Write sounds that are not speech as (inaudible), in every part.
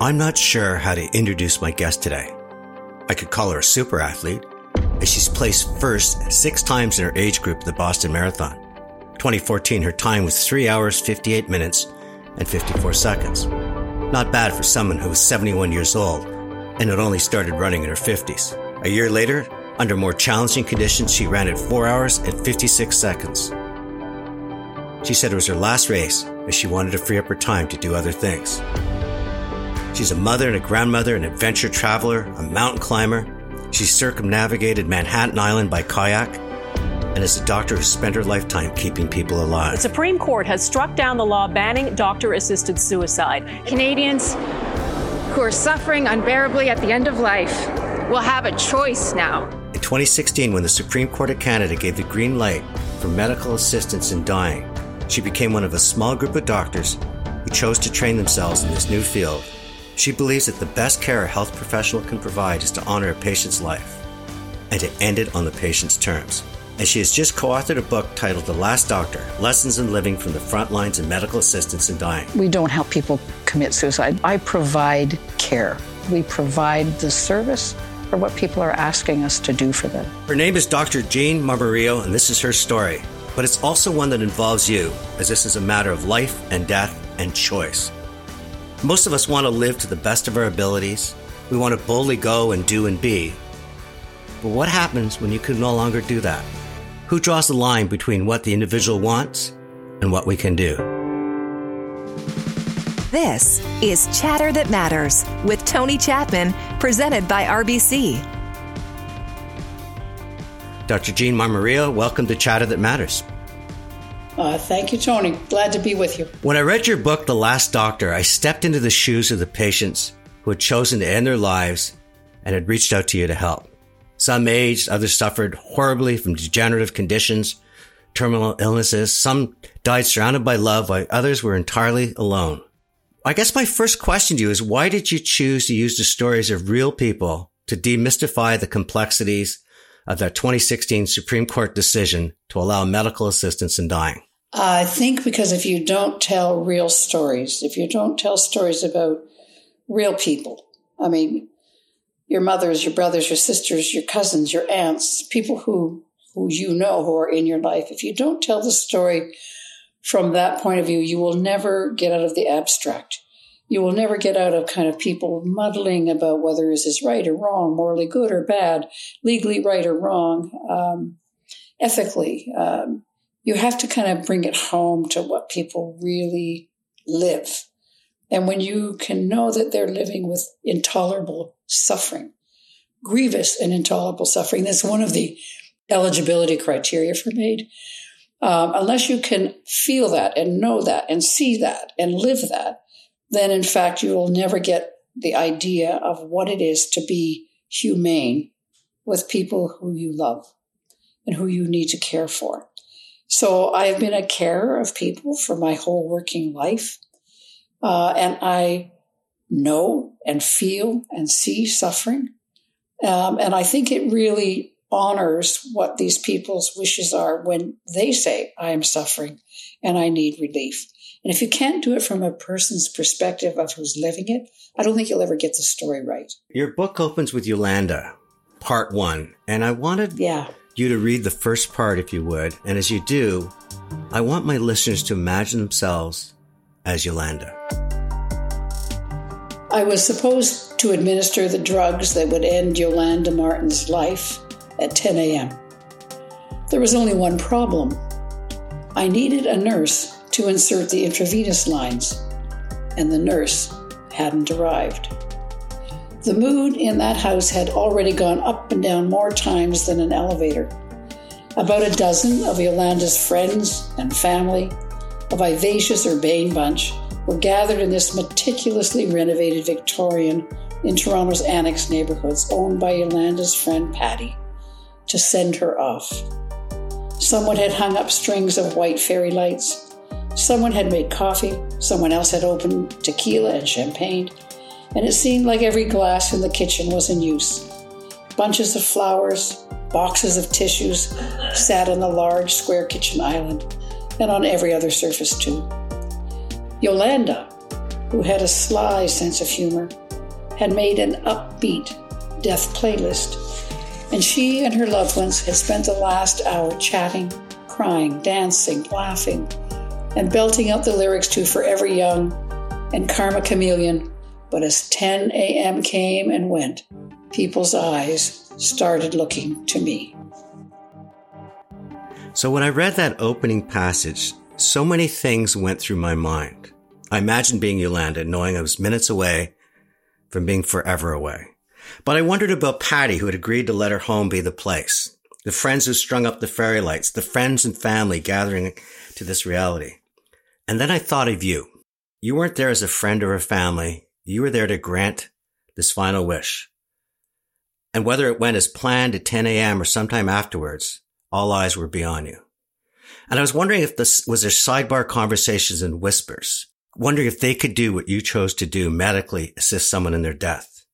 I'm not sure how to introduce my guest today. I could call her a super athlete, as she's placed first six times in her age group at the Boston Marathon. 2014, her time was 3 hours, 58 minutes, and 54 seconds. Not bad for someone who was 71 years old and had only started running in her 50s. A year later, under more challenging conditions, she ran at 4 hours and 56 seconds. She said it was her last race as she wanted to free up her time to do other things. She's a mother and a grandmother, an adventure traveler, a mountain climber. She's circumnavigated Manhattan Island by kayak and is a doctor who spent her lifetime keeping people alive. The Supreme Court has struck down the law banning doctor assisted suicide. Canadians who are suffering unbearably at the end of life will have a choice now. In 2016, when the Supreme Court of Canada gave the green light for medical assistance in dying, she became one of a small group of doctors who chose to train themselves in this new field she believes that the best care a health professional can provide is to honor a patient's life and to end it on the patient's terms. And she has just co authored a book titled The Last Doctor Lessons in Living from the Front Lines and Medical Assistance in Dying. We don't help people commit suicide. I provide care, we provide the service for what people are asking us to do for them. Her name is Dr. Jean Marmoreo, and this is her story. But it's also one that involves you, as this is a matter of life and death and choice. Most of us want to live to the best of our abilities. We want to boldly go and do and be. But what happens when you can no longer do that? Who draws the line between what the individual wants and what we can do? This is Chatter That Matters with Tony Chapman, presented by RBC. Dr. Jean Marmoreo, welcome to Chatter That Matters. Uh, thank you, Tony. Glad to be with you. When I read your book, The Last Doctor, I stepped into the shoes of the patients who had chosen to end their lives and had reached out to you to help. Some aged, others suffered horribly from degenerative conditions, terminal illnesses. Some died surrounded by love, while others were entirely alone. I guess my first question to you is why did you choose to use the stories of real people to demystify the complexities of that 2016 Supreme Court decision to allow medical assistance in dying? I think because if you don't tell real stories, if you don't tell stories about real people, I mean, your mothers, your brothers, your sisters, your cousins, your aunts, people who, who you know who are in your life, if you don't tell the story from that point of view, you will never get out of the abstract. You will never get out of kind of people muddling about whether this is right or wrong, morally good or bad, legally right or wrong, um, ethically. Um, you have to kind of bring it home to what people really live. And when you can know that they're living with intolerable suffering, grievous and intolerable suffering, that's one of the eligibility criteria for MAID. Um, unless you can feel that and know that and see that and live that, then in fact you will never get the idea of what it is to be humane with people who you love and who you need to care for. So I've been a carer of people for my whole working life. Uh, and I know and feel and see suffering. Um, and I think it really honors what these people's wishes are when they say, I am suffering and I need relief. And if you can't do it from a person's perspective of who's living it, I don't think you'll ever get the story right. Your book opens with Yolanda, part one. And I wanted yeah you to read the first part, if you would. And as you do, I want my listeners to imagine themselves as Yolanda. I was supposed to administer the drugs that would end Yolanda Martin's life at 10 a.m. There was only one problem. I needed a nurse to insert the intravenous lines, and the nurse hadn't arrived. The mood in that house had already gone up and down more times than an elevator. About a dozen of Yolanda's friends and family, a vivacious urbane bunch, were gathered in this meticulously renovated Victorian in Toronto's annex neighborhoods owned by Yolanda's friend Patty to send her off. Someone had hung up strings of white fairy lights. Someone had made coffee. Someone else had opened tequila and champagne and it seemed like every glass in the kitchen was in use. Bunches of flowers, boxes of tissues sat on the large square kitchen island and on every other surface too. Yolanda who had a sly sense of humor, had made an upbeat death playlist, and she and her loved ones had spent the last hour chatting, crying, dancing, laughing, and belting out the lyrics to Forever Young and Karma Chameleon. But as 10 a.m. came and went, people's eyes started looking to me. So when I read that opening passage, so many things went through my mind. I imagined being Yolanda, knowing I was minutes away from being forever away. But I wondered about Patty, who had agreed to let her home be the place. The friends who strung up the fairy lights, the friends and family gathering to this reality. And then I thought of you. You weren't there as a friend or a family. You were there to grant this final wish. And whether it went as planned at 10 a.m. or sometime afterwards, all eyes were beyond you. And I was wondering if this was there sidebar conversations and whispers, wondering if they could do what you chose to do, medically assist someone in their death.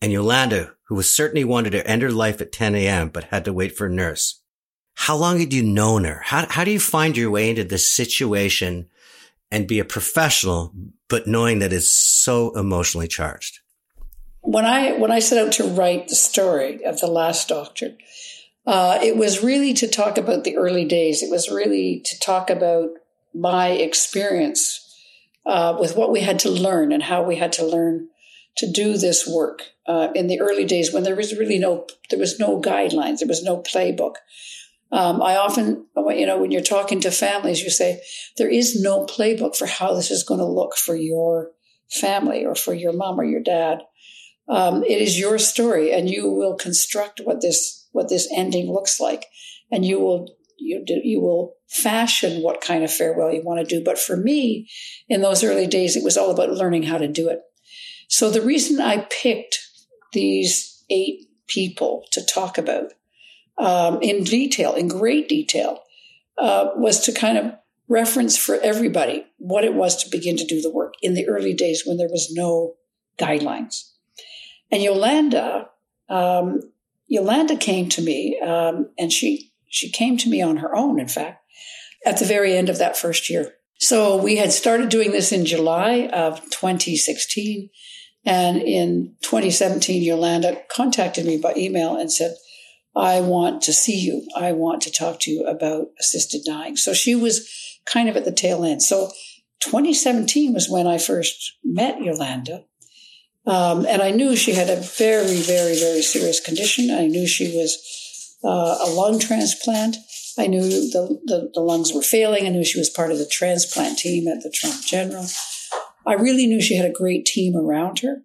And Yolanda, who was certainly wanted to end her life at 10 a.m., but had to wait for a nurse. How long had you known her? How, how do you find your way into this situation and be a professional, but knowing that it's so emotionally charged? When I, when I set out to write the story of the last doctor, uh, it was really to talk about the early days. It was really to talk about my experience uh, with what we had to learn and how we had to learn to do this work uh, in the early days when there was really no there was no guidelines, there was no playbook. Um, I often, you know, when you're talking to families, you say there is no playbook for how this is going to look for your family or for your mom or your dad. Um, it is your story, and you will construct what this what this ending looks like, and you will you do, you will fashion what kind of farewell you want to do. But for me, in those early days, it was all about learning how to do it. So the reason I picked these eight people to talk about um, in detail, in great detail, uh, was to kind of reference for everybody what it was to begin to do the work in the early days when there was no guidelines. And Yolanda um, Yolanda came to me, um, and she she came to me on her own. In fact, at the very end of that first year. So we had started doing this in July of 2016, and in 2017, Yolanda contacted me by email and said, "I want to see you. I want to talk to you about assisted dying." So she was kind of at the tail end. So 2017 was when I first met Yolanda. Um, and I knew she had a very, very, very serious condition. I knew she was uh, a lung transplant. I knew the, the, the, lungs were failing. I knew she was part of the transplant team at the Toronto General. I really knew she had a great team around her.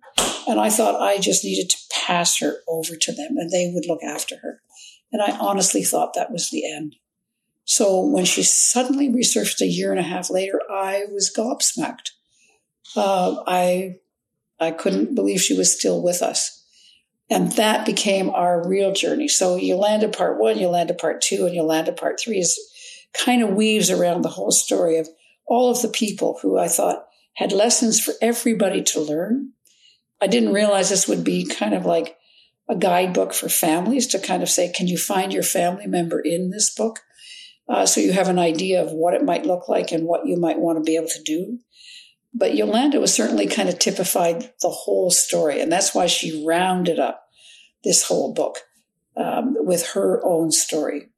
And I thought I just needed to pass her over to them and they would look after her. And I honestly thought that was the end. So when she suddenly resurfaced a year and a half later, I was gobsmacked. Uh, I I couldn't believe she was still with us. And that became our real journey. So you land Yolanda part one, you land Yolanda part two, and you land Yolanda part three is kind of weaves around the whole story of all of the people who I thought had lessons for everybody to learn. I didn't realize this would be kind of like a guidebook for families to kind of say, can you find your family member in this book? Uh, so you have an idea of what it might look like and what you might want to be able to do. But Yolanda was certainly kind of typified the whole story. And that's why she rounded up this whole book um, with her own story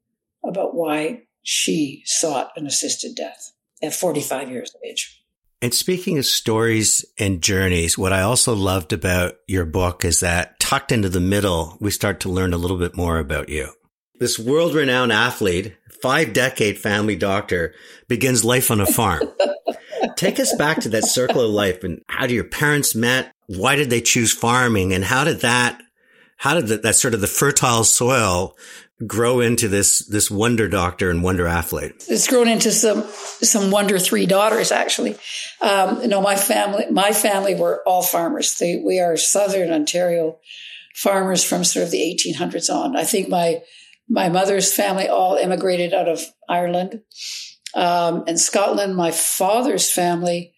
about why she sought an assisted death at 45 years of age. And speaking of stories and journeys, what I also loved about your book is that tucked into the middle, we start to learn a little bit more about you. This world renowned athlete, five decade family doctor, begins life on a farm. (laughs) Take us back to that circle of life and how do your parents met? Why did they choose farming? And how did that, how did that, that sort of the fertile soil grow into this, this wonder doctor and wonder athlete? It's grown into some, some wonder three daughters, actually. Um, you know, my family, my family were all farmers. They, we are Southern Ontario farmers from sort of the 1800s on. I think my, my mother's family all immigrated out of Ireland um, and Scotland. My father's family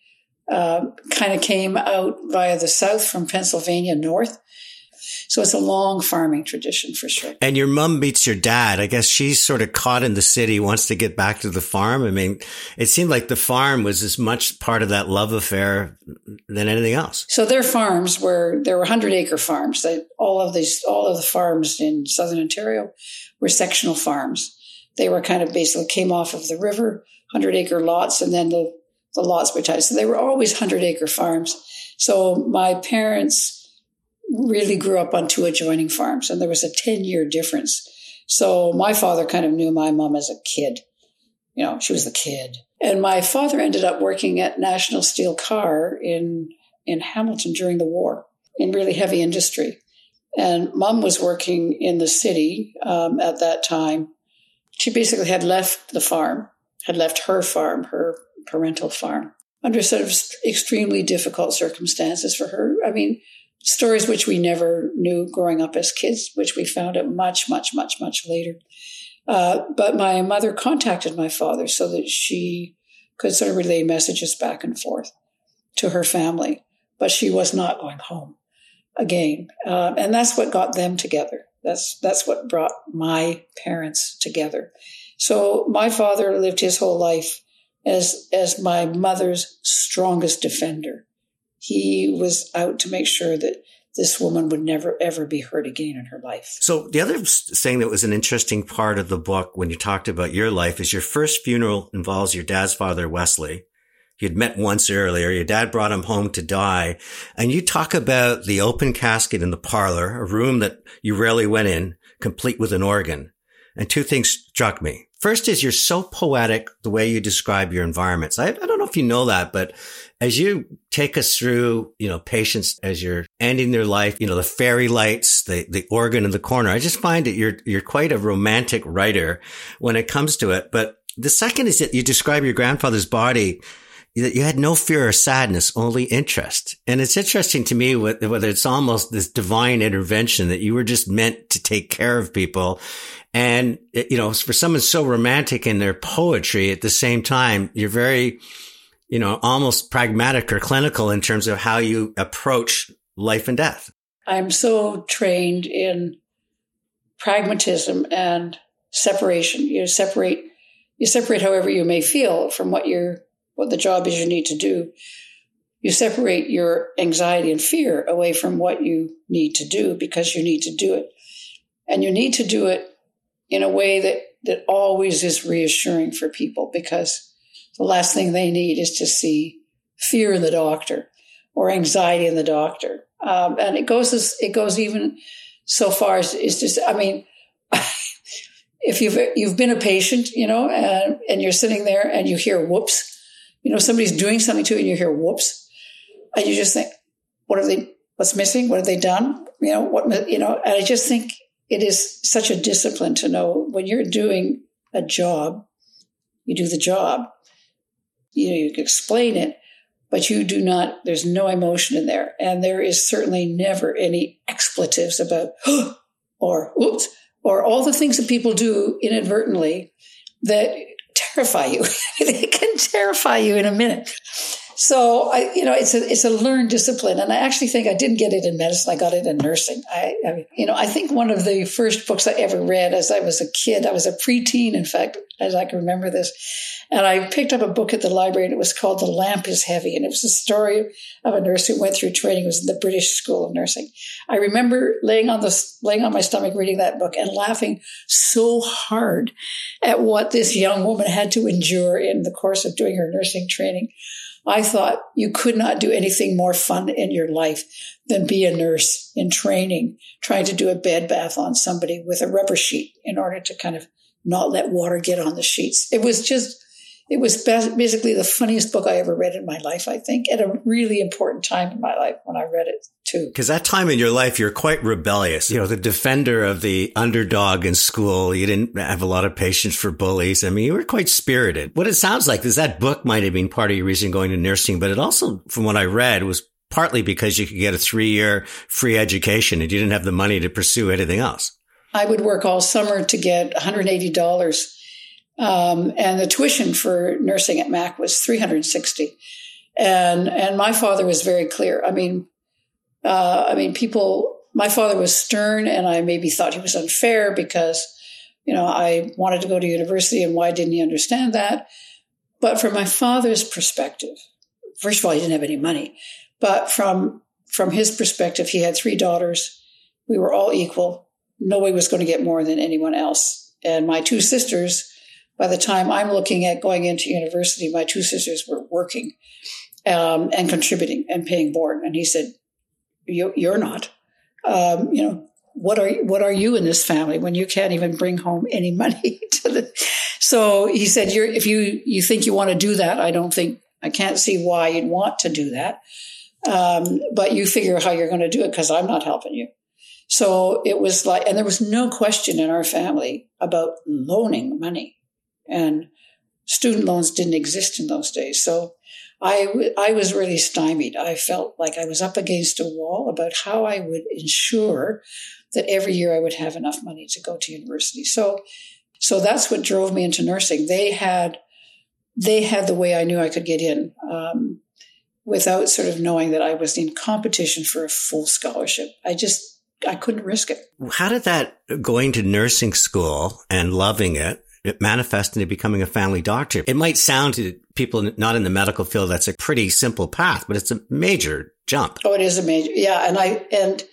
uh, kind of came out via the south from Pennsylvania north. So it's a long farming tradition for sure. And your mom meets your dad. I guess she's sort of caught in the city, wants to get back to the farm. I mean, it seemed like the farm was as much part of that love affair than anything else. So their farms were there were hundred acre farms. They, all of these all of the farms in southern Ontario were sectional farms. They were kind of basically came off of the river, hundred acre lots, and then the the lots were tied. So they were always hundred acre farms. So my parents really grew up on two adjoining farms, and there was a ten year difference. So my father kind of knew my mom as a kid. You know, she was the kid. And my father ended up working at National Steel Car in, in Hamilton during the war in really heavy industry. And mom was working in the city um, at that time. She basically had left the farm, had left her farm, her parental farm, under sort of extremely difficult circumstances for her. I mean, stories which we never knew growing up as kids, which we found out much, much, much, much later. Uh, but my mother contacted my father so that she could sort of relay messages back and forth to her family. But she was not going home again, um, and that's what got them together. That's that's what brought my parents together. So my father lived his whole life as as my mother's strongest defender. He was out to make sure that this woman would never ever be hurt again in her life. So the other thing that was an interesting part of the book when you talked about your life is your first funeral involves your dad's father, Wesley. You'd met once earlier. Your dad brought him home to die. And you talk about the open casket in the parlor, a room that you rarely went in, complete with an organ. And two things struck me. First is you're so poetic the way you describe your environments. I, I don't know if you know that, but as you take us through, you know, patients as you're ending their life, you know, the fairy lights, the, the organ in the corner, I just find that you're, you're quite a romantic writer when it comes to it. But the second is that you describe your grandfather's body that you had no fear or sadness, only interest. And it's interesting to me whether it's almost this divine intervention that you were just meant to take care of people. And, you know, for someone so romantic in their poetry at the same time, you're very, you know, almost pragmatic or clinical in terms of how you approach life and death. I'm so trained in pragmatism and separation. You separate, you separate however you may feel from what you're, what the job is you need to do. You separate your anxiety and fear away from what you need to do because you need to do it. And you need to do it in a way that, that always is reassuring for people because the last thing they need is to see fear in the doctor or anxiety in the doctor. Um, and it goes as, it goes even so far as is just, I mean, (laughs) if you've, you've been a patient, you know, and, and you're sitting there and you hear whoops, you know, somebody's doing something to you and you hear whoops and you just think, what have they, what's missing? What have they done? You know, what, you know, and I just think it is such a discipline to know when you're doing a job, you do the job you know, you can explain it, but you do not, there's no emotion in there. And there is certainly never any expletives about, (gasps) or oops, or all the things that people do inadvertently that terrify you. (laughs) they can terrify you in a minute. So I, you know, it's a it's a learned discipline, and I actually think I didn't get it in medicine. I got it in nursing. I, I, you know, I think one of the first books I ever read as I was a kid, I was a preteen, in fact, as I can remember this, and I picked up a book at the library and it was called The Lamp is Heavy. And it was a story of a nurse who went through training, it was in the British School of Nursing. I remember laying on the, laying on my stomach reading that book and laughing so hard at what this young woman had to endure in the course of doing her nursing training. I thought you could not do anything more fun in your life than be a nurse in training, trying to do a bed bath on somebody with a rubber sheet in order to kind of not let water get on the sheets. It was just it was basically the funniest book I ever read in my life, I think, at a really important time in my life when I read it too. Because that time in your life, you're quite rebellious. You know, the defender of the underdog in school. You didn't have a lot of patience for bullies. I mean, you were quite spirited. What it sounds like is that book might have been part of your reason going to nursing, but it also, from what I read, was partly because you could get a three year free education and you didn't have the money to pursue anything else. I would work all summer to get $180 um, and the tuition for nursing at Mac was 360. And, and my father was very clear. I mean, uh, I mean, people, my father was stern and I maybe thought he was unfair because, you know, I wanted to go to university and why didn't he understand that? But from my father's perspective, first of all, he didn't have any money. But from from his perspective, he had three daughters. We were all equal. Nobody was going to get more than anyone else. And my two sisters, by the time I'm looking at going into university, my two sisters were working um, and contributing and paying board. And he said, you, "You're not. Um, you know, what are what are you in this family when you can't even bring home any money (laughs) to the?" So he said, "You're if you you think you want to do that, I don't think I can't see why you'd want to do that." Um, but you figure how you're going to do it because I'm not helping you. So it was like, and there was no question in our family about loaning money. And student loans didn't exist in those days. So I, I was really stymied. I felt like I was up against a wall about how I would ensure that every year I would have enough money to go to university. So, so that's what drove me into nursing. They had, they had the way I knew I could get in. Um, without sort of knowing that I was in competition for a full scholarship. I just, I couldn't risk it. How did that going to nursing school and loving it, it manifest into becoming a family doctor? It might sound to people not in the medical field that's a pretty simple path, but it's a major jump. Oh, it is a major. Yeah. And I, and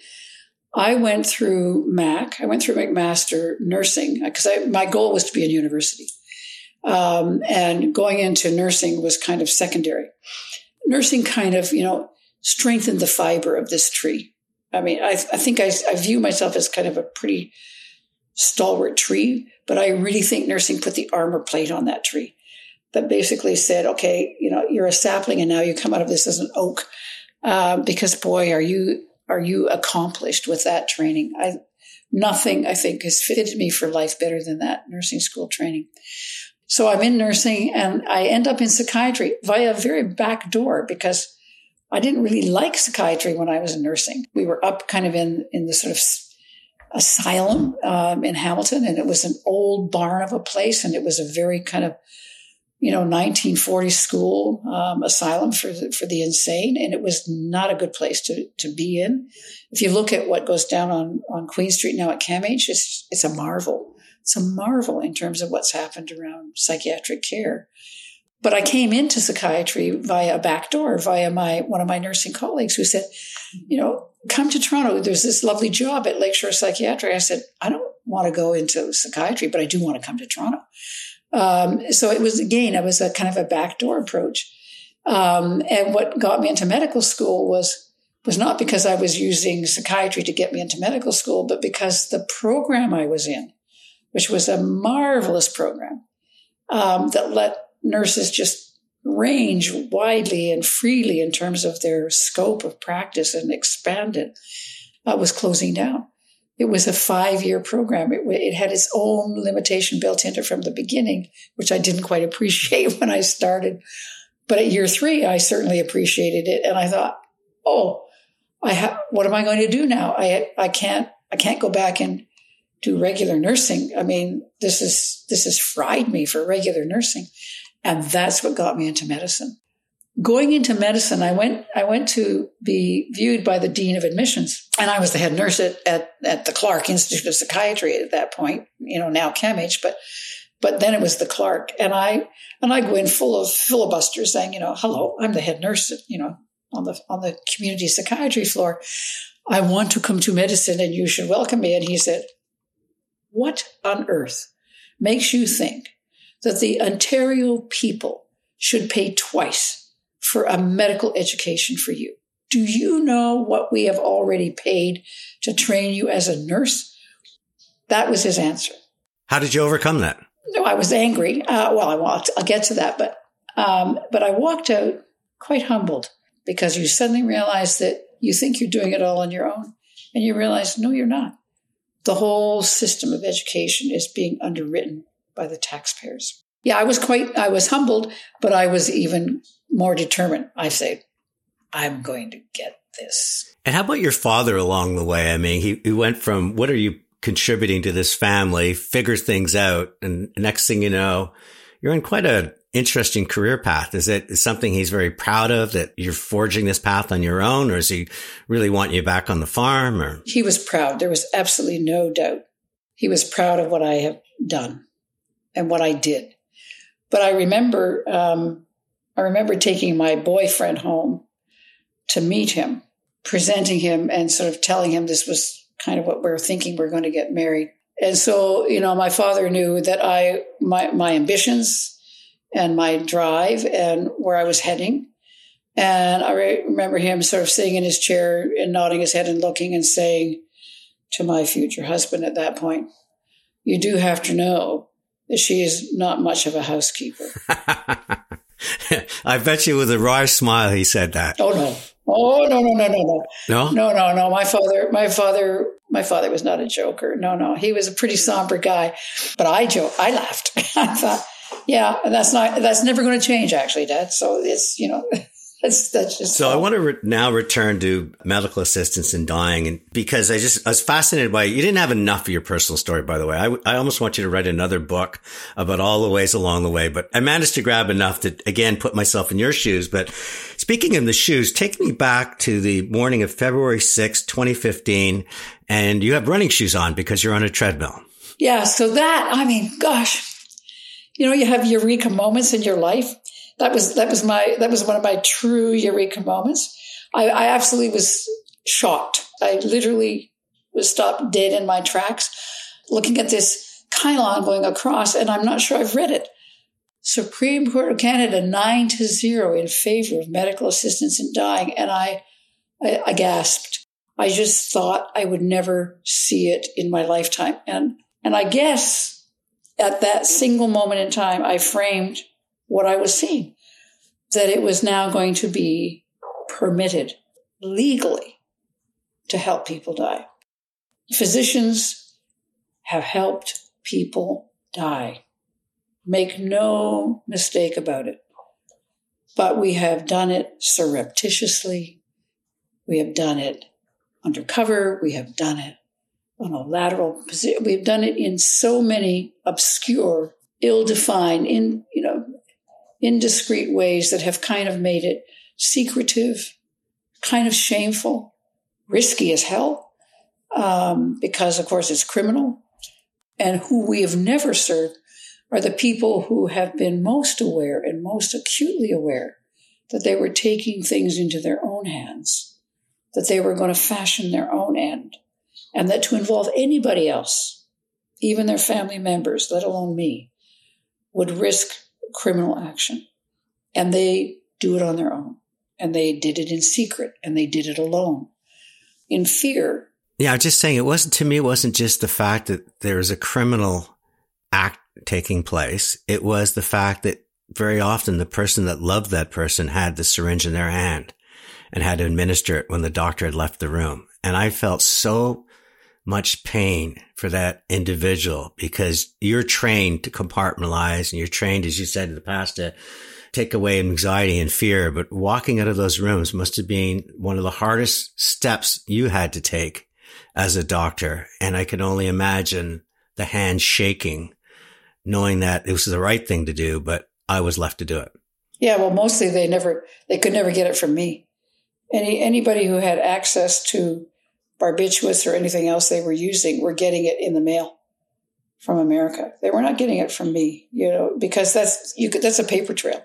I went through Mac, I went through McMaster nursing because my goal was to be in university. Um, and going into nursing was kind of secondary nursing kind of, you know, strengthened the fiber of this tree. I mean, I, I think I, I view myself as kind of a pretty stalwart tree, but I really think nursing put the armor plate on that tree that basically said, okay, you know, you're a sapling and now you come out of this as an oak. Uh, because boy, are you, are you accomplished with that training? I, nothing I think has fitted me for life better than that nursing school training. So I'm in nursing and I end up in psychiatry via a very back door because I didn't really like psychiatry when I was in nursing. We were up kind of in, in the sort of asylum um, in Hamilton and it was an old barn of a place and it was a very kind of, you know, 1940s school um, asylum for the, for the insane. And it was not a good place to, to be in. If you look at what goes down on, on Queen Street now at CAMH, it's, it's a marvel it's a marvel in terms of what's happened around psychiatric care. But I came into psychiatry via a back door, via my one of my nursing colleagues who said, you know, come to Toronto. There's this lovely job at Lakeshore Psychiatry. I said, I don't want to go into psychiatry, but I do want to come to Toronto. Um, so it was again, it was a kind of a backdoor approach. Um, and what got me into medical school was was not because I was using psychiatry to get me into medical school, but because the program I was in which was a marvelous program um, that let nurses just range widely and freely in terms of their scope of practice and expand it, uh, was closing down. It was a five year program. It, it, had its own limitation built into from the beginning, which I didn't quite (laughs) appreciate when I started. But at year three, I certainly appreciated it. And I thought, oh, I ha- what am I going to do now? I, I can't, I can't go back and do regular nursing. I mean, this is, this has fried me for regular nursing. And that's what got me into medicine. Going into medicine, I went, I went to be viewed by the dean of admissions and I was the head nurse at, at, at the Clarke Institute of Psychiatry at that point, you know, now CAMH, but, but then it was the Clarke and I, and I go in full of filibusters saying, you know, hello, I'm the head nurse, you know, on the, on the community psychiatry floor. I want to come to medicine and you should welcome me. And he said, what on earth makes you think that the Ontario people should pay twice for a medical education for you? Do you know what we have already paid to train you as a nurse? That was his answer. How did you overcome that? No, I was angry. Uh, well, I walked. I'll get to that, but um, but I walked out quite humbled because you suddenly realize that you think you're doing it all on your own, and you realize no, you're not the whole system of education is being underwritten by the taxpayers. Yeah, I was quite, I was humbled, but I was even more determined. I say, I'm going to get this. And how about your father along the way? I mean, he, he went from what are you contributing to this family, figures things out, and next thing you know, you're in quite an interesting career path. Is it something he's very proud of that you're forging this path on your own, or does he really want you back on the farm? Or he was proud. There was absolutely no doubt. He was proud of what I have done and what I did. But I remember, um, I remember taking my boyfriend home to meet him, presenting him and sort of telling him this was kind of what we are thinking we're going to get married. And so, you know, my father knew that I, my, my ambitions and my drive and where I was heading. And I re- remember him sort of sitting in his chair and nodding his head and looking and saying to my future husband at that point, you do have to know she is not much of a housekeeper. (laughs) I bet you with a wry smile he said that. Oh no. Oh no no no no no. No? No no no. My father my father my father was not a joker. No no. He was a pretty somber guy. But I joke I laughed. (laughs) I thought, yeah, that's not that's never going to change actually, Dad. So it's you know That's, that's just so. I want to re- now return to medical assistance in dying, and because I just I was fascinated by you didn't have enough of your personal story, by the way. I, I almost want you to write another book about all the ways along the way, but I managed to grab enough to again put myself in your shoes. But speaking of the shoes, take me back to the morning of February 6, 2015, and you have running shoes on because you're on a treadmill. Yeah. So that I mean, gosh, you know, you have eureka moments in your life that was that was my that was one of my true eureka moments. I, I absolutely was shocked. I literally was stopped dead in my tracks, looking at this chyron going across, and I'm not sure I've read it. Supreme Court of Canada nine to zero in favor of medical assistance in dying, and I, I, I gasped. I just thought I would never see it in my lifetime, and and I guess at that single moment in time, I framed what I was seeing, that it was now going to be permitted legally to help people die. Physicians have helped people die. Make no mistake about it. But we have done it surreptitiously. We have done it undercover. We have done it on a lateral position. We've done it in so many obscure, ill-defined, in you know, indiscreet ways that have kind of made it secretive, kind of shameful, risky as hell, um, because of course it's criminal. And who we have never served are the people who have been most aware and most acutely aware that they were taking things into their own hands, that they were going to fashion their own end, and that to involve anybody else, even their family members, let alone me, would risk criminal action. And they do it on their own. And they did it in secret and they did it alone in fear. Yeah, I'm just saying it wasn't to me, it wasn't just the fact that there was a criminal act taking place. It was the fact that very often the person that loved that person had the syringe in their hand and had to administer it when the doctor had left the room. And I felt so much pain for that individual because you're trained to compartmentalize and you're trained, as you said in the past, to take away anxiety and fear. But walking out of those rooms must have been one of the hardest steps you had to take as a doctor. And I can only imagine the hand shaking, knowing that it was the right thing to do, but I was left to do it. Yeah, well, mostly they never, they could never get it from me. Any anybody who had access to barbiturates or anything else they were using were getting it in the mail from America. They were not getting it from me, you know, because that's you could, that's a paper trail.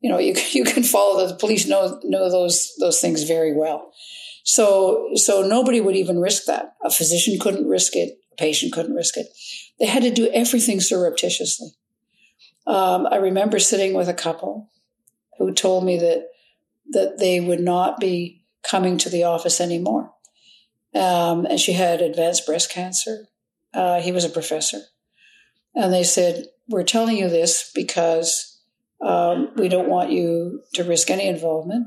You know, you (laughs) you can follow the police know know those those things very well. So so nobody would even risk that. A physician couldn't risk it. A patient couldn't risk it. They had to do everything surreptitiously. Um, I remember sitting with a couple who told me that that they would not be coming to the office anymore um, and she had advanced breast cancer. Uh, he was a professor. And they said, We're telling you this because um, we don't want you to risk any involvement.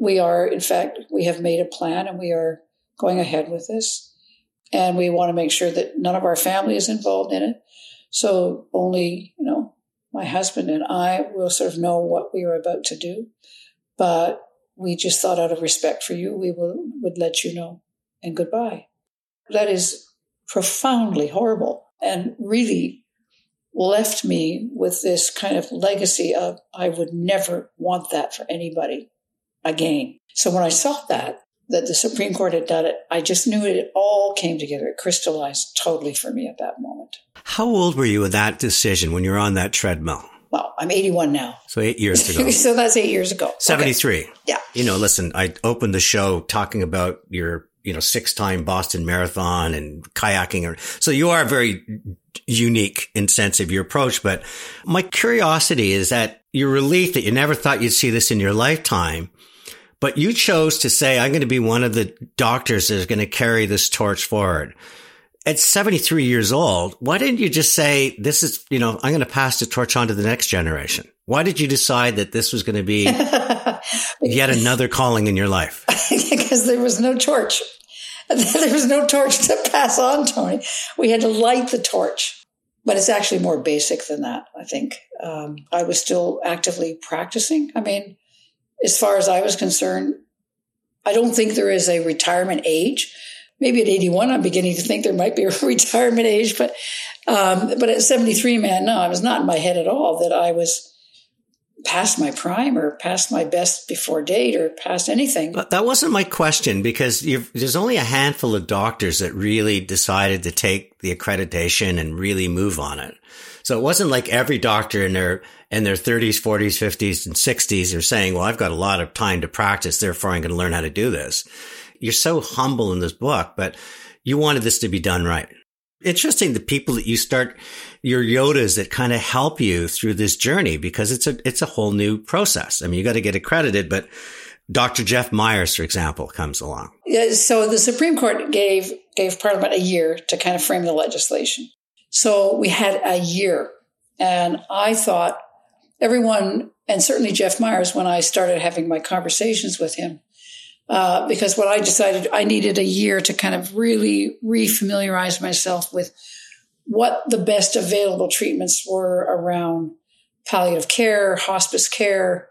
We are, in fact, we have made a plan and we are going ahead with this. And we want to make sure that none of our family is involved in it. So only, you know, my husband and I will sort of know what we are about to do. But we just thought out of respect for you, we will, would let you know and goodbye. That is profoundly horrible and really left me with this kind of legacy of I would never want that for anybody again. So when I saw that, that the Supreme Court had done it, I just knew it, it all came together. It crystallized totally for me at that moment. How old were you with that decision when you were on that treadmill? Well, I'm 81 now. So eight years ago. (laughs) so that's eight years ago. 73. Okay. Yeah. You know, listen, I opened the show talking about your, you know, six time Boston Marathon and kayaking. Or, So you are very unique in sense of your approach. But my curiosity is that your relief that you never thought you'd see this in your lifetime. But you chose to say, I'm going to be one of the doctors that is going to carry this torch forward at 73 years old, why didn't you just say, this is, you know, I'm going to pass the torch on to the next generation? Why did you decide that this was going to be (laughs) yet another calling in your life? (laughs) because there was no torch. (laughs) There was no torch to pass on, Tony. We had to light the torch. But it's actually more basic than that, I think. Um, I was still actively practicing. I mean, as far as I was concerned, I don't think there is a retirement age maybe at 81, I'm beginning to think there might be a retirement age, but, um, but at 73, man, no, I was not in my head at all that I was past my prime or past my best before date or past anything. But that wasn't my question because there's only a handful of doctors that really decided to take the accreditation and really move on it. So it wasn't like every doctor in their in their 30s, 40s, 50s, and 60s are saying, "Well, I've got a lot of time to practice, therefore I'm going to learn how to do this." You're so humble in this book, but you wanted this to be done right. Interesting the people that you start your Yodas that kind of help you through this journey because it's a it's a whole new process. I mean, you got to get accredited, but Dr. Jeff Myers, for example, comes along. Yeah, so the Supreme Court gave gave Parliament a year to kind of frame the legislation. So we had a year, and I thought everyone, and certainly Jeff Myers, when I started having my conversations with him, uh, because what I decided I needed a year to kind of really refamiliarize myself with what the best available treatments were around palliative care, hospice care,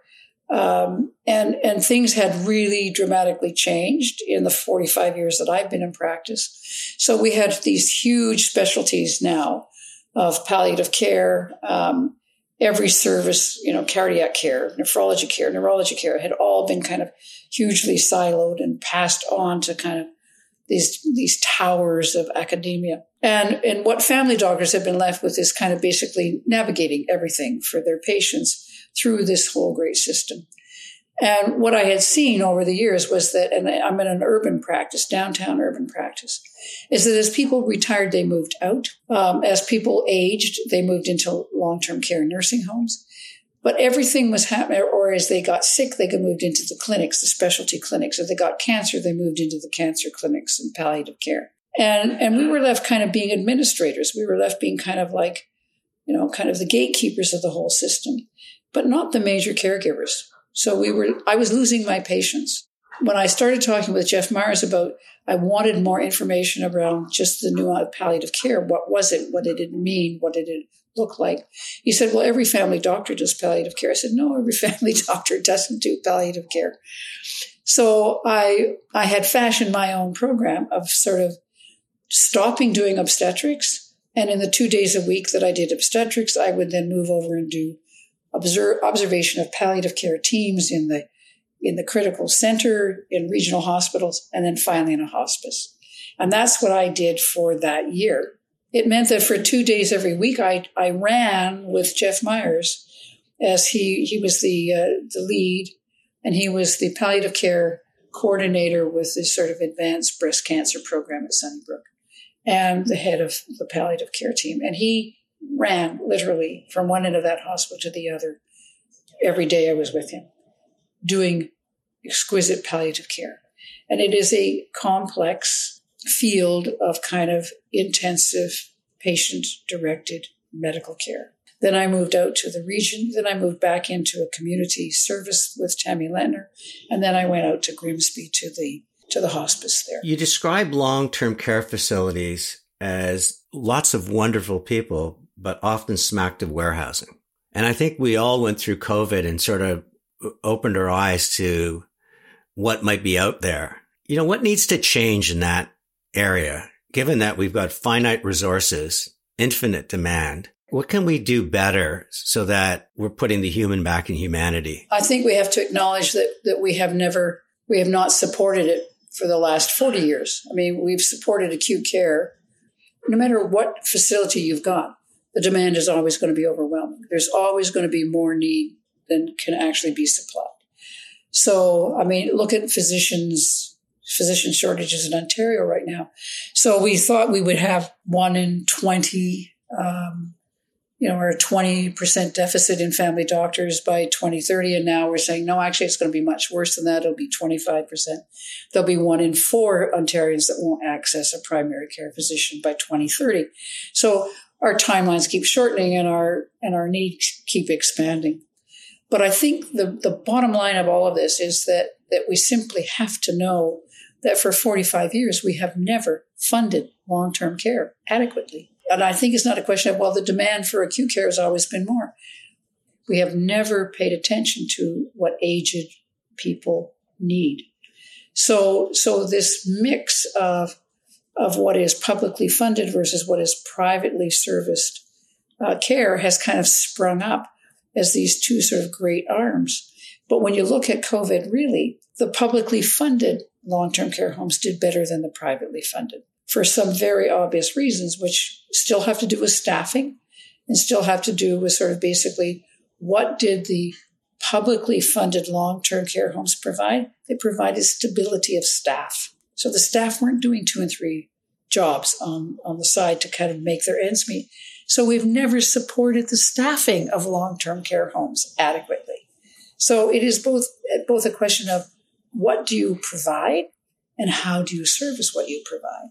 um, and and things had really dramatically changed in the 45 years that I've been in practice. So we had these huge specialties now of palliative care. Um, every service, you know, cardiac care, nephrology care, neurology care had all been kind of hugely siloed and passed on to kind of these these towers of academia. And and what family doctors have been left with is kind of basically navigating everything for their patients through this whole great system. And what I had seen over the years was that, and I'm in an urban practice, downtown urban practice, is that as people retired, they moved out. Um, as people aged, they moved into long term care nursing homes. But everything was happening, or as they got sick, they moved into the clinics, the specialty clinics. If they got cancer, they moved into the cancer clinics and palliative care. And, and we were left kind of being administrators. We were left being kind of like, you know, kind of the gatekeepers of the whole system, but not the major caregivers. So we were, I was losing my patients. When I started talking with Jeff Myers about, I wanted more information around just the nuance palliative care. What was it? What did it mean? What did it look like? He said, well, every family doctor does palliative care. I said, no, every (laughs) family doctor doesn't do palliative care. So I, I had fashioned my own program of sort of stopping doing obstetrics. And in the two days a week that I did obstetrics, I would then move over and do observe, observation of palliative care teams in the, in the critical center, in regional hospitals, and then finally in a hospice. And that's what I did for that year it meant that for two days every week, I, I ran with Jeff Myers as he, he was the, uh, the lead and he was the palliative care coordinator with this sort of advanced breast cancer program at Sunnybrook and the head of the palliative care team. And he ran literally from one end of that hospital to the other every day I was with him doing exquisite palliative care. And it is a complex field of kind of intensive patient directed medical care. Then I moved out to the region. Then I moved back into a community service with Tammy Lentner. And then I went out to Grimsby to the, to the hospice there. You describe long-term care facilities as lots of wonderful people, but often smacked of warehousing. And I think we all went through COVID and sort of opened our eyes to what might be out there. You know, what needs to change in that area, given that we've got finite resources, infinite demand, what can we do better so that we're putting the human back in humanity? I think we have to acknowledge that, that we have never, we have not supported it for the last 40 years. I mean, we've supported acute care no matter what facility you've got. the demand is always going to be overwhelming. There's always going to be more need than can actually be supplied. So, I mean, look at physicians, physician shortages in Ontario right now. So we thought we would have one in 20, um, you know, we're a 20% deficit in family doctors by 2030. And now we're saying, no, actually, it's going to be much worse than that. It'll be 25%. There'll be one in four Ontarians that won't access a primary care physician by 2030. So our timelines keep shortening and our, and our needs keep expanding. But I think the, the bottom line of all of this is that, that we simply have to know that for 45 years, we have never funded long term care adequately. And I think it's not a question of, well, the demand for acute care has always been more. We have never paid attention to what aged people need. So, so this mix of, of what is publicly funded versus what is privately serviced uh, care has kind of sprung up as these two sort of great arms. But when you look at COVID, really, the publicly funded long term care homes did better than the privately funded for some very obvious reasons, which still have to do with staffing and still have to do with sort of basically what did the publicly funded long term care homes provide? They provided stability of staff. So the staff weren't doing two and three jobs on, on the side to kind of make their ends meet. So we've never supported the staffing of long-term care homes adequately. So it is both, both a question of what do you provide and how do you service what you provide?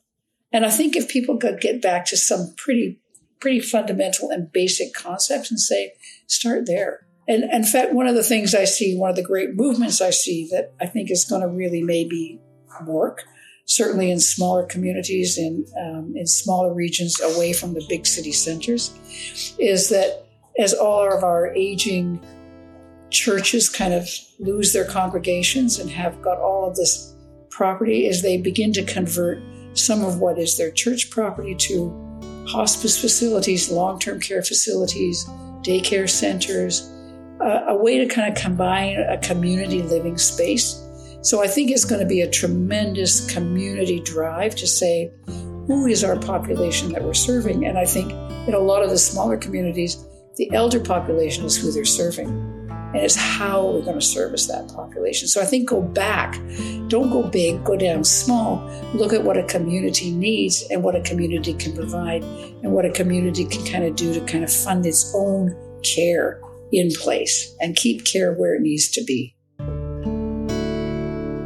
And I think if people could get back to some pretty, pretty fundamental and basic concepts and say, start there. And in fact, one of the things I see, one of the great movements I see that I think is going to really maybe work certainly in smaller communities in um, in smaller regions away from the big city centers, is that as all of our aging churches kind of lose their congregations and have got all of this property, as they begin to convert some of what is their church property to hospice facilities, long term care facilities, daycare centers, uh, a way to kind of combine a community living space so I think it's going to be a tremendous community drive to say, who is our population that we're serving? And I think in a lot of the smaller communities, the elder population is who they're serving. And it's how we're going to service that population. So I think go back. Don't go big, go down small. Look at what a community needs and what a community can provide and what a community can kind of do to kind of fund its own care in place and keep care where it needs to be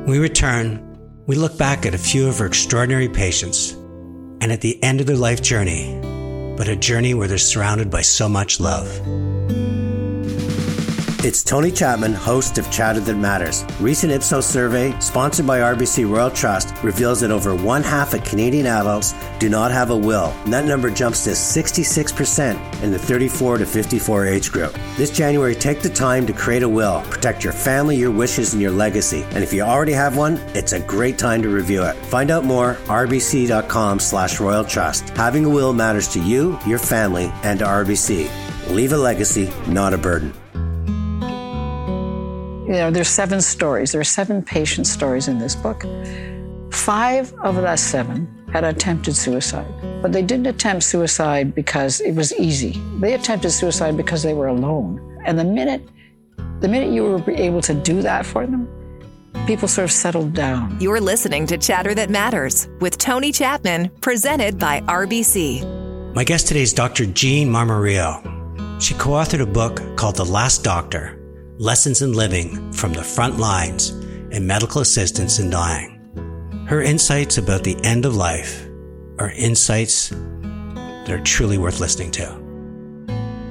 we return, we look back at a few of her extraordinary patients and at the end of their life journey, but a journey where they're surrounded by so much love. It's Tony Chapman, host of Chatter That Matters. Recent Ipsos survey, sponsored by RBC Royal Trust, reveals that over one half of Canadian adults do not have a will, and that number jumps to 66% in the 34 to 54 age group. This January, take the time to create a will, protect your family, your wishes, and your legacy. And if you already have one, it's a great time to review it. Find out more rbc.com slash royal trust. Having a will matters to you, your family, and to RBC. Leave a legacy, not a burden you know, there's seven stories. There are seven patient stories in this book. Five of the seven had attempted suicide, but they didn't attempt suicide because it was easy. They attempted suicide because they were alone. And the minute, the minute you were able to do that for them, people sort of settled down. You're listening to Chatter That Matters with Tony Chapman, presented by RBC. My guest today is Dr. Jean Marmoreo. She co authored a book called The Last Doctor Lessons in Living from the Front Lines and Medical Assistance in Dying. Her insights about the end of life are insights that are truly worth listening to.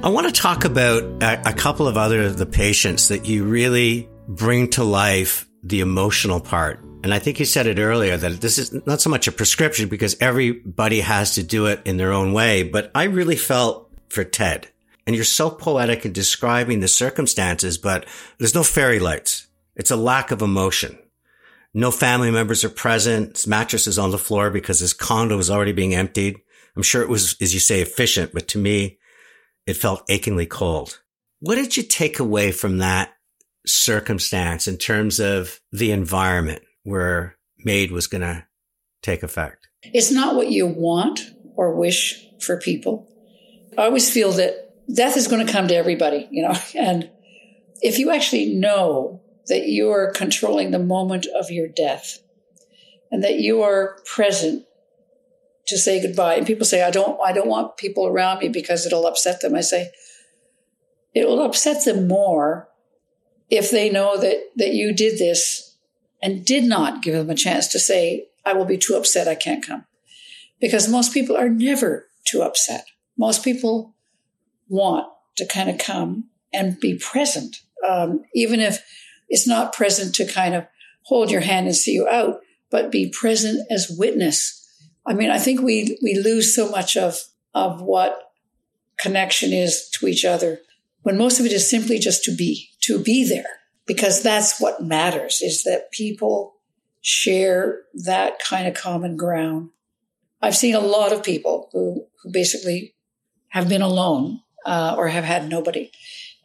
I want to talk about a, a couple of other of the patients that you really bring to life the emotional part. And I think you said it earlier that this is not so much a prescription because everybody has to do it in their own way. But I really felt for Ted and you're so poetic in describing the circumstances, but there's no fairy lights. It's a lack of emotion. No family members are present. His mattress is on the floor because his condo is already being emptied. I'm sure it was, as you say, efficient, but to me, it felt achingly cold. What did you take away from that circumstance in terms of the environment where MAID was going to take effect? It's not what you want or wish for people I always feel that death is going to come to everybody, you know, (laughs) and if you actually know that you are controlling the moment of your death and that you are present to say goodbye. And people say, I don't, I don't want people around me because it'll upset them. I say, it will upset them more if they know that, that you did this and did not give them a chance to say, I will be too upset. I can't come. Because most people are never too upset. Most people want to kind of come and be present. Um, even if it's not present to kind of hold your hand and see you out, but be present as witness. I mean, I think we, we lose so much of, of what connection is to each other when most of it is simply just to be, to be there, because that's what matters is that people share that kind of common ground. I've seen a lot of people who, who basically have been alone uh, or have had nobody.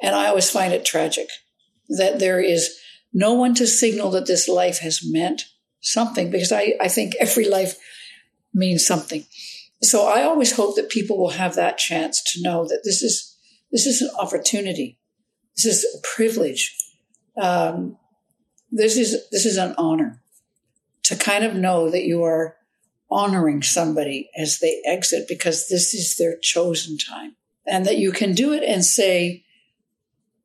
And I always find it tragic that there is no one to signal that this life has meant something because I, I think every life means something. So I always hope that people will have that chance to know that this is this is an opportunity. This is a privilege. Um, this is this is an honor to kind of know that you are honoring somebody as they exit because this is their chosen time, and that you can do it and say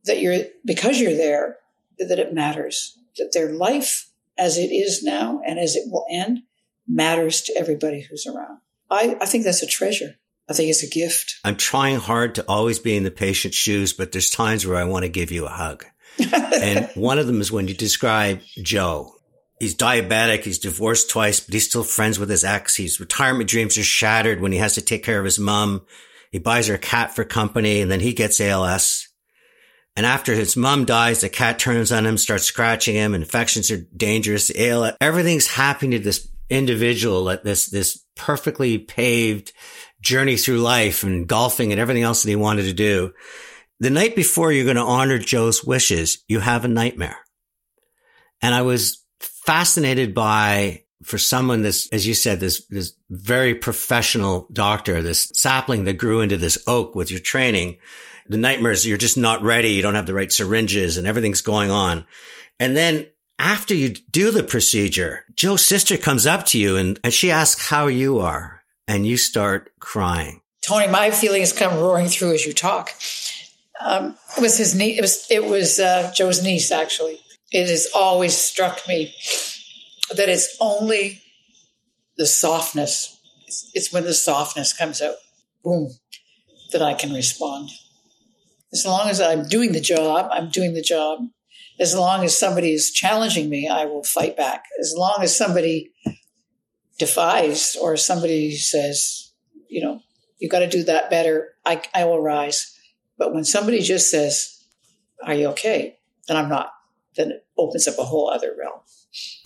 that you're because you're there that it matters that their life as it is now and as it will end matters to everybody who's around. I, I think that's a treasure. I think it's a gift. I'm trying hard to always be in the patient's shoes, but there's times where I want to give you a hug. (laughs) and one of them is when you describe Joe. He's diabetic. He's divorced twice, but he's still friends with his ex. His retirement dreams are shattered when he has to take care of his mom. He buys her a cat for company and then he gets ALS. And after his mom dies, the cat turns on him, starts scratching him. Infections are dangerous. ALS, everything's happening to this individual at this, this perfectly paved journey through life and golfing and everything else that he wanted to do. The night before you're going to honor Joe's wishes, you have a nightmare. And I was fascinated by, for someone this, as you said, this, this very professional doctor, this sapling that grew into this oak with your training, the nightmares, you're just not ready. You don't have the right syringes and everything's going on. And then after you do the procedure, Joe's sister comes up to you and, and she asks how you are and you start crying. Tony, my feelings come roaring through as you talk. Um, it was his niece. It was, it was uh, Joe's niece, actually. It has always struck me that it's only the softness. It's, it's when the softness comes out, boom, that I can respond. As long as I'm doing the job, I'm doing the job as long as somebody is challenging me, I will fight back. As long as somebody defies or somebody says, you know, you've got to do that better, I, I will rise. But when somebody just says, are you okay? Then I'm not. Then it opens up a whole other realm.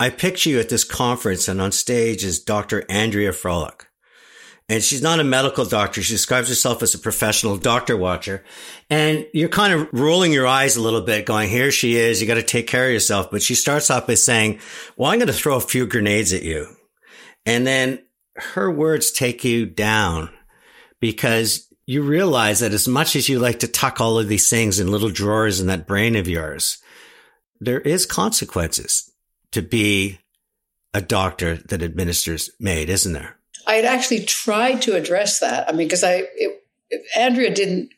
I picture you at this conference and on stage is Dr. Andrea Frolic. And she's not a medical doctor. She describes herself as a professional doctor watcher. And you're kind of rolling your eyes a little bit going, here she is. You got to take care of yourself. But she starts off by saying, well, I'm going to throw a few grenades at you. And then her words take you down because you realize that as much as you like to tuck all of these things in little drawers in that brain of yours, there is consequences to be a doctor that administers MAID, isn't there? I had actually tried to address that. I mean, because I it, Andrea didn't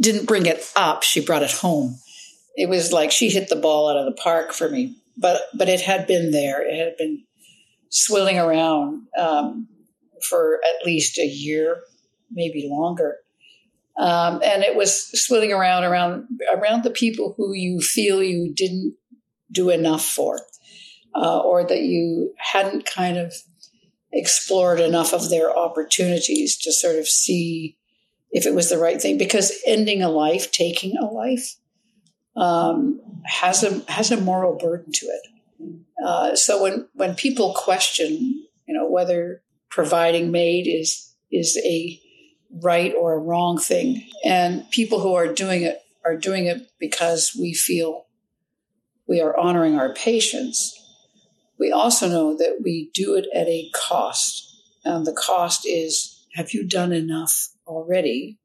didn't bring it up; she brought it home. It was like she hit the ball out of the park for me. But but it had been there. It had been swilling around um, for at least a year, maybe longer. Um, and it was swilling around around around the people who you feel you didn't do enough for, uh, or that you hadn't kind of explored enough of their opportunities to sort of see if it was the right thing. Because ending a life, taking a life, um, has a has a moral burden to it. Uh, so when when people question, you know, whether providing MAID is is a right or a wrong thing, and people who are doing it are doing it because we feel we are honoring our patients we also know that we do it at a cost. And the cost is have you done enough already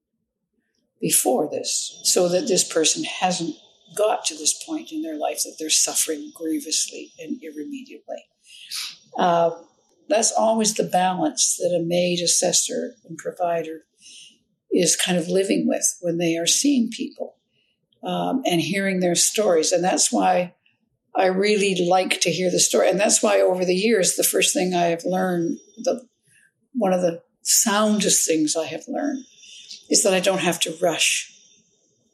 before this so that this person hasn't got to this point in their life that they're suffering grievously and irremediably. Uh, that's always the balance that a MAID, assessor, and provider is kind of living with when they are seeing people um, and hearing their stories. And that's why I really like to hear the story. And that's why over the years, the first thing I have learned, the one of the soundest things I have learned is that I don't have to rush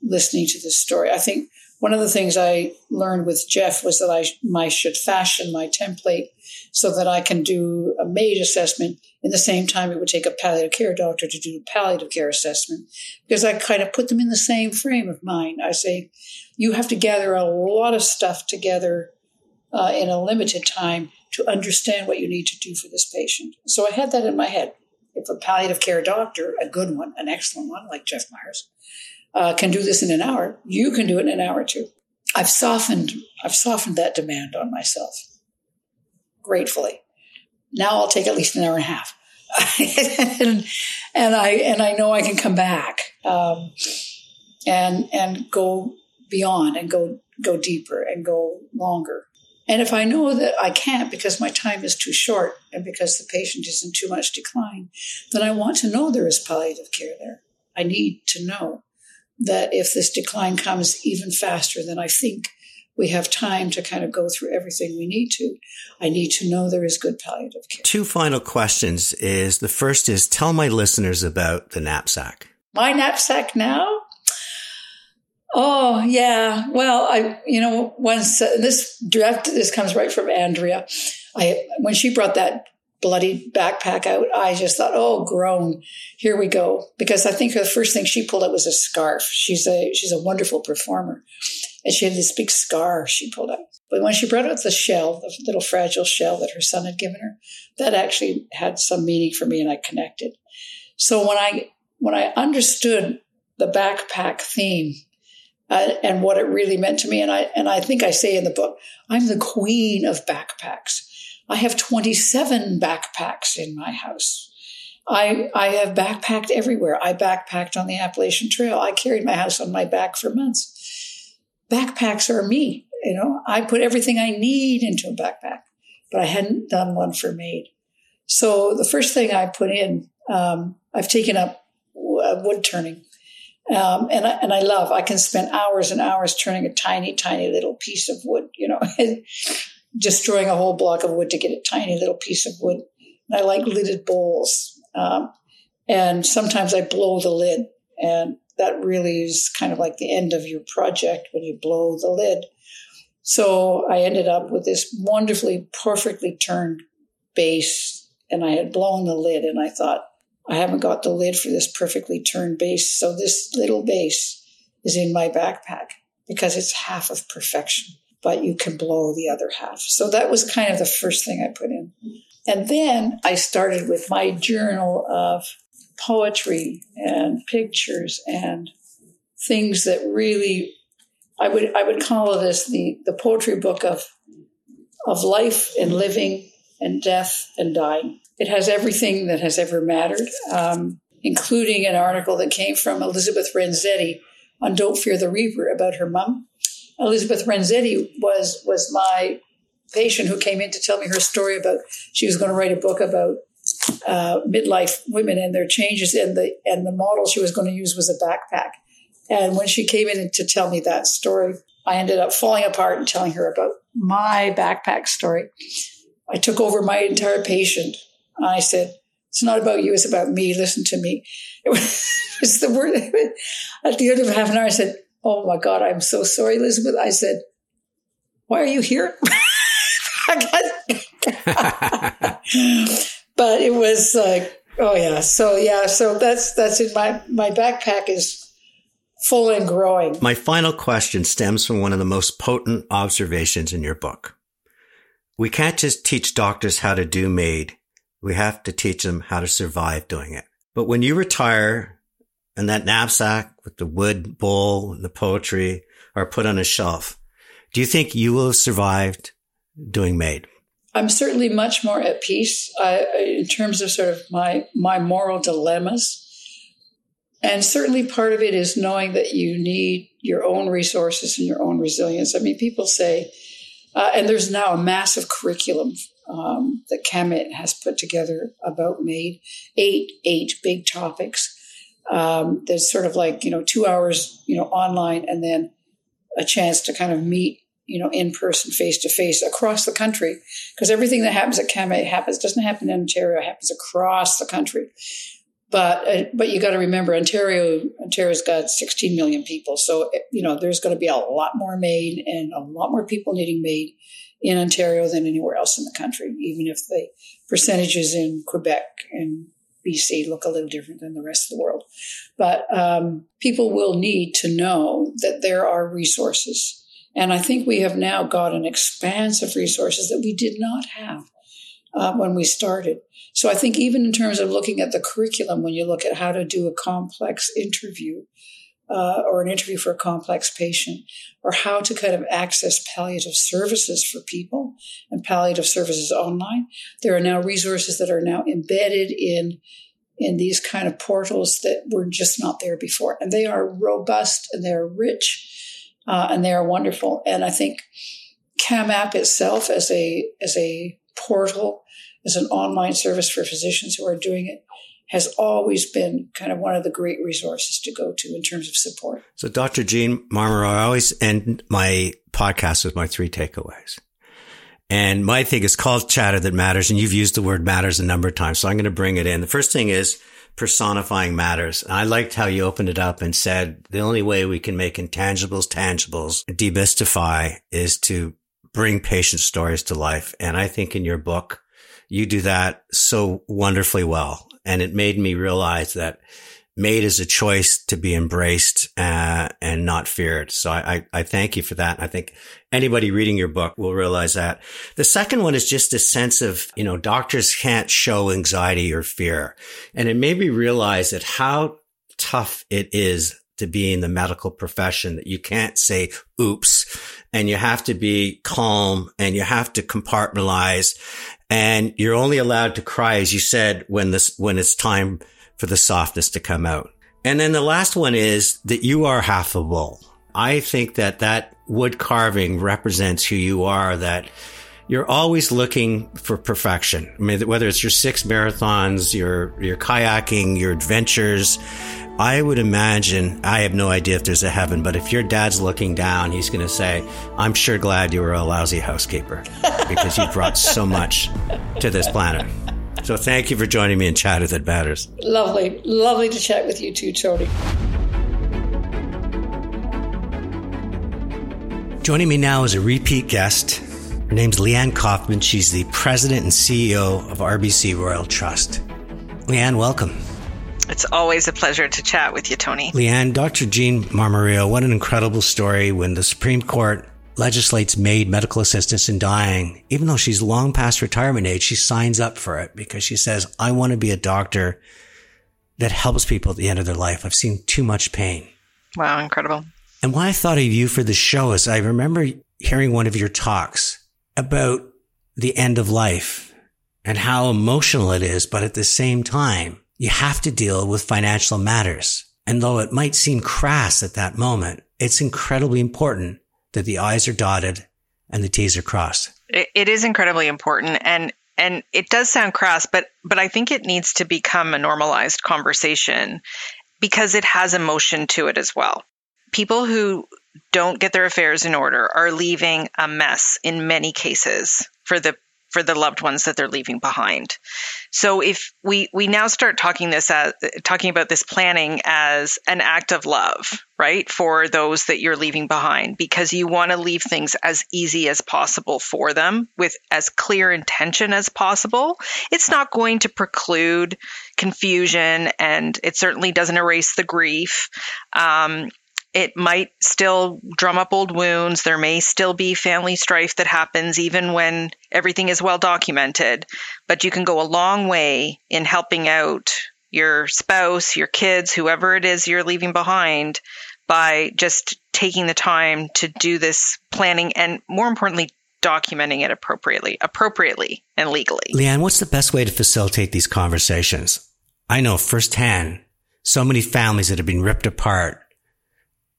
listening to this story. I think one of the things I learned with Jeff was that I, I should fashion my template so that I can do a MAID assessment in the same time it would take a palliative care doctor to do a palliative care assessment because I kind of put them in the same frame of mind. I say, you have to gather a lot of stuff together uh, in a limited time to understand what you need to do for this patient. So I had that in my head. If a palliative care doctor, a good one, an excellent one like Jeff Myers, uh, can do this in an hour, you can do it in an hour too. I've softened, I've softened that demand on myself, gratefully. Now I'll take at least an hour and a half, (laughs) and, and, I and I know I can come back um, and and go beyond and go go deeper and go longer. And if I know that I can't because my time is too short and because the patient is in too much decline, then I want to know there is palliative care there. I need to know that if this decline comes even faster than I think, we have time to kind of go through everything we need to. I need to know there is good palliative care. Two final questions is the first is tell my listeners about the knapsack. My knapsack now? Oh yeah. Well, I you know once uh, this direct this comes right from Andrea. I when she brought that bloody backpack out, I just thought, oh, groan, here we go. Because I think the first thing she pulled out was a scarf. She's a she's a wonderful performer, and she had this big scar she pulled out. But when she brought out the shell, the little fragile shell that her son had given her, that actually had some meaning for me, and I connected. So when I when I understood the backpack theme uh, and what it really meant to me, and I and I think I say in the book, I'm the queen of backpacks I have 27 backpacks in my house. I, I have backpacked everywhere. I backpacked on the Appalachian Trail. I carried my house on my back for months. Backpacks are me. You know, I put everything I need into a backpack, but I hadn't done one for MAID. So the first thing I put in, um, I've taken up uh, wood turning. Um, and I, and I love, I can spend hours and hours turning a tiny, tiny little piece of wood, you know, (laughs) destroying a whole block of wood to get a tiny little piece of wood. I like lidded bowls. Um, and sometimes I blow the lid. And that really is kind of like the end of your project when you blow the lid. So I ended up with this wonderfully, perfectly turned base. And I had blown the lid. And I thought, I haven't got the lid for this perfectly turned base. So this little base is in my backpack because it's half of perfection but you can blow the other half. So that was kind of the first thing I put in. And then I started with my journal of poetry and pictures and things that really I would I would call this the the poetry book of of life and living and death and dying. It has everything that has ever mattered, um, including an article that came from Elizabeth Renzetti on Don't Fear the Reaper about her mom Elizabeth Renzetti was was my patient who came in to tell me her story about she was going to write a book about uh, midlife women and their changes and the and the model she was going to use was a backpack. And when she came in to tell me that story, I ended up falling apart and telling her about my backpack story. I took over my entire patient. And I said, "It's not about you; it's about me. Listen to me." It was, (laughs) it was the word. (laughs) At the end of half an hour, I said, Oh my God, I'm so sorry, Elizabeth. I said, Why are you here? (laughs) (laughs) but it was like, oh yeah. So yeah, so that's that's in my my backpack is full and growing. My final question stems from one of the most potent observations in your book. We can't just teach doctors how to do MAID. We have to teach them how to survive doing it. But when you retire and that knapsack with the wood bowl and the poetry are put on a shelf. Do you think you will have survived doing MAID? I'm certainly much more at peace in terms of sort of my my moral dilemmas. And certainly part of it is knowing that you need your own resources and your own resilience. I mean, people say, uh, and there's now a massive curriculum um, that CAMAP has put together about MAID, eight, eight big topics. Um, there's sort of like, you know, two hours, you know, online and then a chance to kind of meet, you know, in person, face to face across the country. Because everything that happens at CAMAP happens, doesn't happen in Ontario, it happens across the country. But uh, but you got to remember, Ontario Ontario's got 16 million people, so you know there's going to be a lot more MAID and a lot more people needing MAID in Ontario than anywhere else in the country, even if the percentages in Quebec and BC look a little different than the rest of the world. But um, people will need to know that there are resources. And I think we have now got an expanse of resources that we did not have uh, when we started. So I think even in terms of looking at the curriculum, when you look at how to do a complex interview, uh, or an interview for a complex patient, or how to kind of access palliative services for people and palliative services online. There are now resources that are now embedded in in these kind of portals that were just not there before, and they are robust and they're rich uh, and they are wonderful. And I think CAMAP itself, as a as a portal, as an online service for physicians who are doing it, has always been kind of one of the great resources to go to in terms of support. So, Dr. Jean Marmoreo, I always end my podcast with my three takeaways. And my thing is called chatter that matters. And you've used the word matters a number of times. So I'm going to bring it in. The first thing is personifying matters. And I liked how you opened it up and said the only way we can make intangibles tangibles, demystify is to bring patient stories to life. And I think in your book, you do that so wonderfully well. And it MAID me realize that made is a choice to be embraced uh, and not feared. So I, I, I, thank you for that. I think anybody reading your book will realize that. The second one is just a sense of, you know, doctors can't show anxiety or fear. And it made me realize that how tough it is to be in the medical profession that you can't say oops and you have to be calm and you have to compartmentalize and you're only allowed to cry, as you said, when this, when it's time for the softness to come out. And then the last one is that you are half a bull. I think that that wood carving represents who you are, that you're always looking for perfection. I mean, whether it's your six marathons, your, your kayaking, your adventures, I would imagine, I have no idea if there's a heaven, but if your dad's looking down, he's going to say, I'm sure glad you were a lousy housekeeper because you brought so much to this planet. So thank you for joining me in Chatter That Matters. Lovely. Lovely to chat with you too, Tony. Joining me now is a repeat guest. Her name's Leanne Kaufman. She's the president and CEO of RBC Royal Trust. Leanne, welcome. It's always a pleasure to chat with you, Tony. Leanne, Dr. Jean Marmoreo, what an incredible story when the Supreme Court legislates MAID medical assistance in dying. Even though she's long past retirement age, she signs up for it because she says, I want to be a doctor that helps people at the end of their life. I've seen too much pain. Wow, incredible. And why I thought of you for the show is I remember hearing one of your talks about the end of life and how emotional it is, but at the same time, you have to deal with financial matters. And though it might seem crass at that moment, it's incredibly important that the I's are dotted and the T's are crossed. it is incredibly important. And and it does sound crass, but but I think it needs to become a normalized conversation because it has emotion to it as well. People who don't get their affairs in order are leaving a mess in many cases for the for the loved ones that they're leaving behind. So if we we now start talking this as talking about this planning as an act of love, right? For those that you're leaving behind because you want to leave things as easy as possible for them with as clear intention as possible. It's not going to preclude confusion and it certainly doesn't erase the grief. Um, it might still drum up old wounds. There may still be family strife that happens even when everything is well documented. But you can go a long way in helping out your spouse, your kids, whoever it is you're leaving behind by just taking the time to do this planning and more importantly, documenting it appropriately, appropriately and legally. Leanne, what's the best way to facilitate these conversations? I know firsthand so many families that have been ripped apart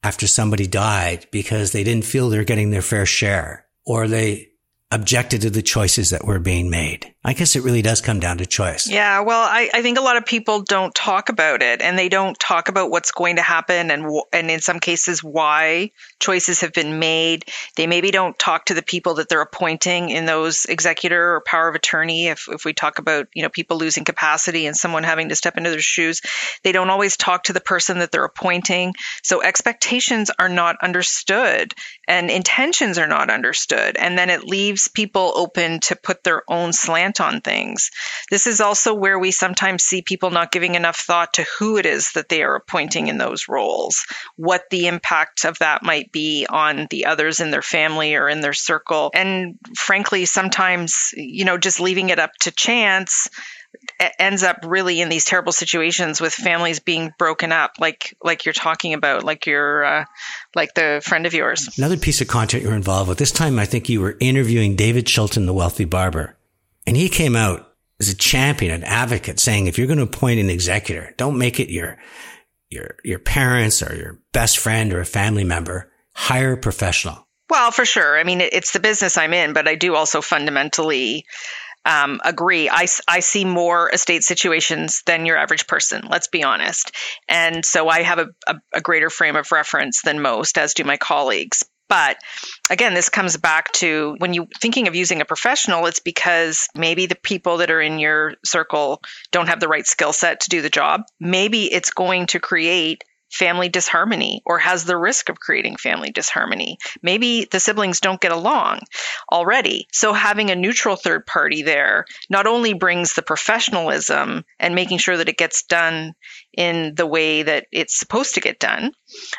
after somebody died because they didn't feel they're getting their fair share or they objected to the choices that were being made. I guess it really does come down to choice. Yeah, well, I, I think a lot of people don't talk about it and they don't talk about what's going to happen and and in some cases why choices have been made. They maybe don't talk to the people that they're appointing in those executor or power of attorney if, if we talk about, you know, people losing capacity and someone having to step into their shoes. They don't always talk to the person that they're appointing. So expectations are not understood and intentions are not understood and then it leaves people open to put their own slant on things. This is also where we sometimes see people not giving enough thought to who it is that they are appointing in those roles, what the impact of that might be on the others in their family or in their circle. And frankly, sometimes, you know, just leaving it up to chance ends up really in these terrible situations with families being broken up like like you're talking about like your uh, like the friend of yours another piece of content you're involved with this time i think you were interviewing david chilton the wealthy barber and he came out as a champion, an advocate saying, if you're going to appoint an executor, don't make it your, your, your parents or your best friend or a family member. Hire a professional. Well, for sure. I mean, it's the business I'm in, but I do also fundamentally um, agree. I, I see more estate situations than your average person, let's be honest. And so I have a, a, a greater frame of reference than most, as do my colleagues. But again, this comes back to when you're thinking of using a professional, it's because maybe the people that are in your circle don't have the right skill set to do the job. Maybe it's going to create family disharmony or has the risk of creating family disharmony. Maybe the siblings don't get along already. So having a neutral third party there not only brings the professionalism and making sure that it gets done in the way that it's supposed to get done,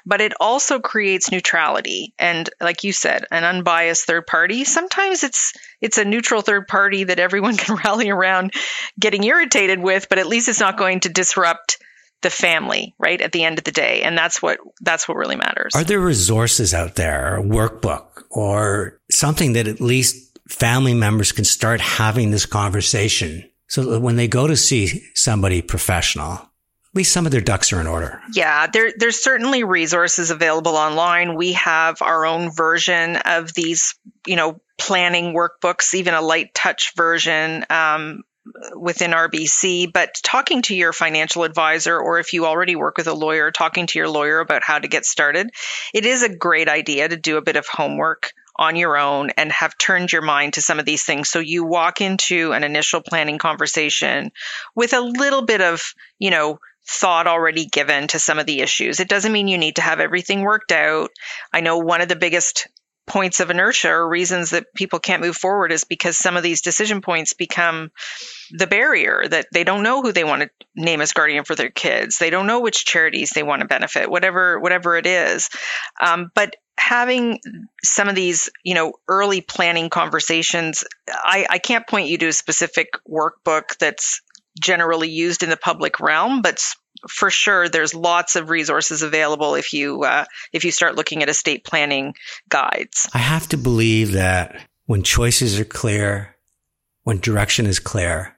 but it also creates neutrality. And like you said, an unbiased third party, sometimes it's it's a neutral third party that everyone (laughs) can rally around getting irritated with, but at least it's not going to disrupt the family, right? At the end of the day. And that's what, that's what really matters. Are there resources out there, a workbook or something that at least family members can start having this conversation so that when they go to see somebody professional, at least some of their ducks are in order. Yeah, there, there's certainly resources available online. We have our own version of these, you know, planning workbooks, even a light touch version. Um, within RBC, but talking to your financial advisor, or if you already work with a lawyer, talking to your lawyer about how to get started, it is a great idea to do a bit of homework on your own and have turned your mind to some of these things. So you walk into an initial planning conversation with a little bit of, you know, thought already given to some of the issues. It doesn't mean you need to have everything worked out. I know one of the biggest points of inertia or reasons that people can't move forward is because some of these decision points become the barrier that they don't know who they want to name as guardian for their kids. They don't know which charities they want to benefit, whatever whatever it is. Um, but having some of these, you know, early planning conversations, I, I can't point you to a specific workbook that's generally used in the public realm, but for sure there's lots of resources available if you uh, if you start looking at estate planning guides. I have to believe that when choices are clear, when direction is clear,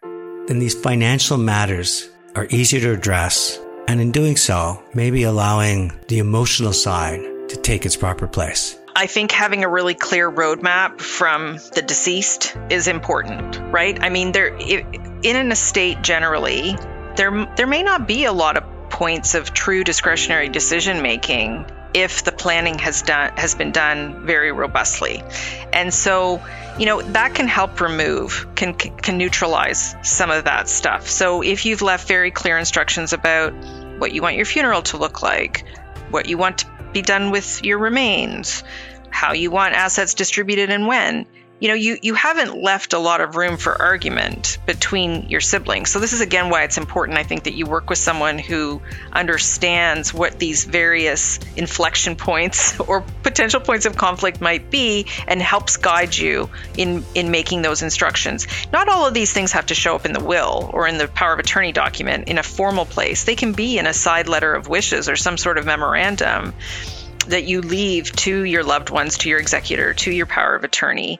then these financial matters are easier to address, and in doing so, maybe allowing the emotional side to take its proper place. I think having a really clear roadmap from the deceased is important, right? I mean, there in an estate generally, there there may not be a lot of points of true discretionary decision making if the planning has done has been done very robustly. And so, you know, that can help remove can can neutralize some of that stuff. So if you've left very clear instructions about what you want your funeral to look like, what you want to be done with your remains, how you want assets distributed and when, you know, you, you haven't left a lot of room for argument between your siblings. So, this is again why it's important, I think, that you work with someone who understands what these various inflection points (laughs) or potential points of conflict might be and helps guide you in, in making those instructions. Not all of these things have to show up in the will or in the power of attorney document in a formal place, they can be in a side letter of wishes or some sort of memorandum that you leave to your loved ones, to your executor, to your power of attorney.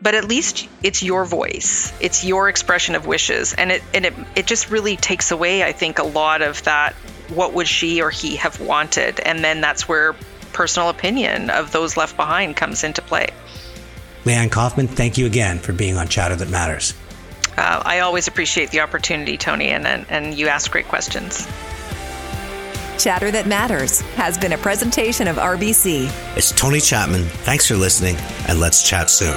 But at least it's your voice. It's your expression of wishes. And it and it, it just really takes away, I think, a lot of that what would she or he have wanted? And then that's where personal opinion of those left behind comes into play. Leanne Kaufman, thank you again for being on Chatter That Matters. Uh, I always appreciate the opportunity, Tony, and, and, and you ask great questions. Chatter That Matters has been a presentation of RBC. It's Tony Chapman. Thanks for listening, and let's chat soon.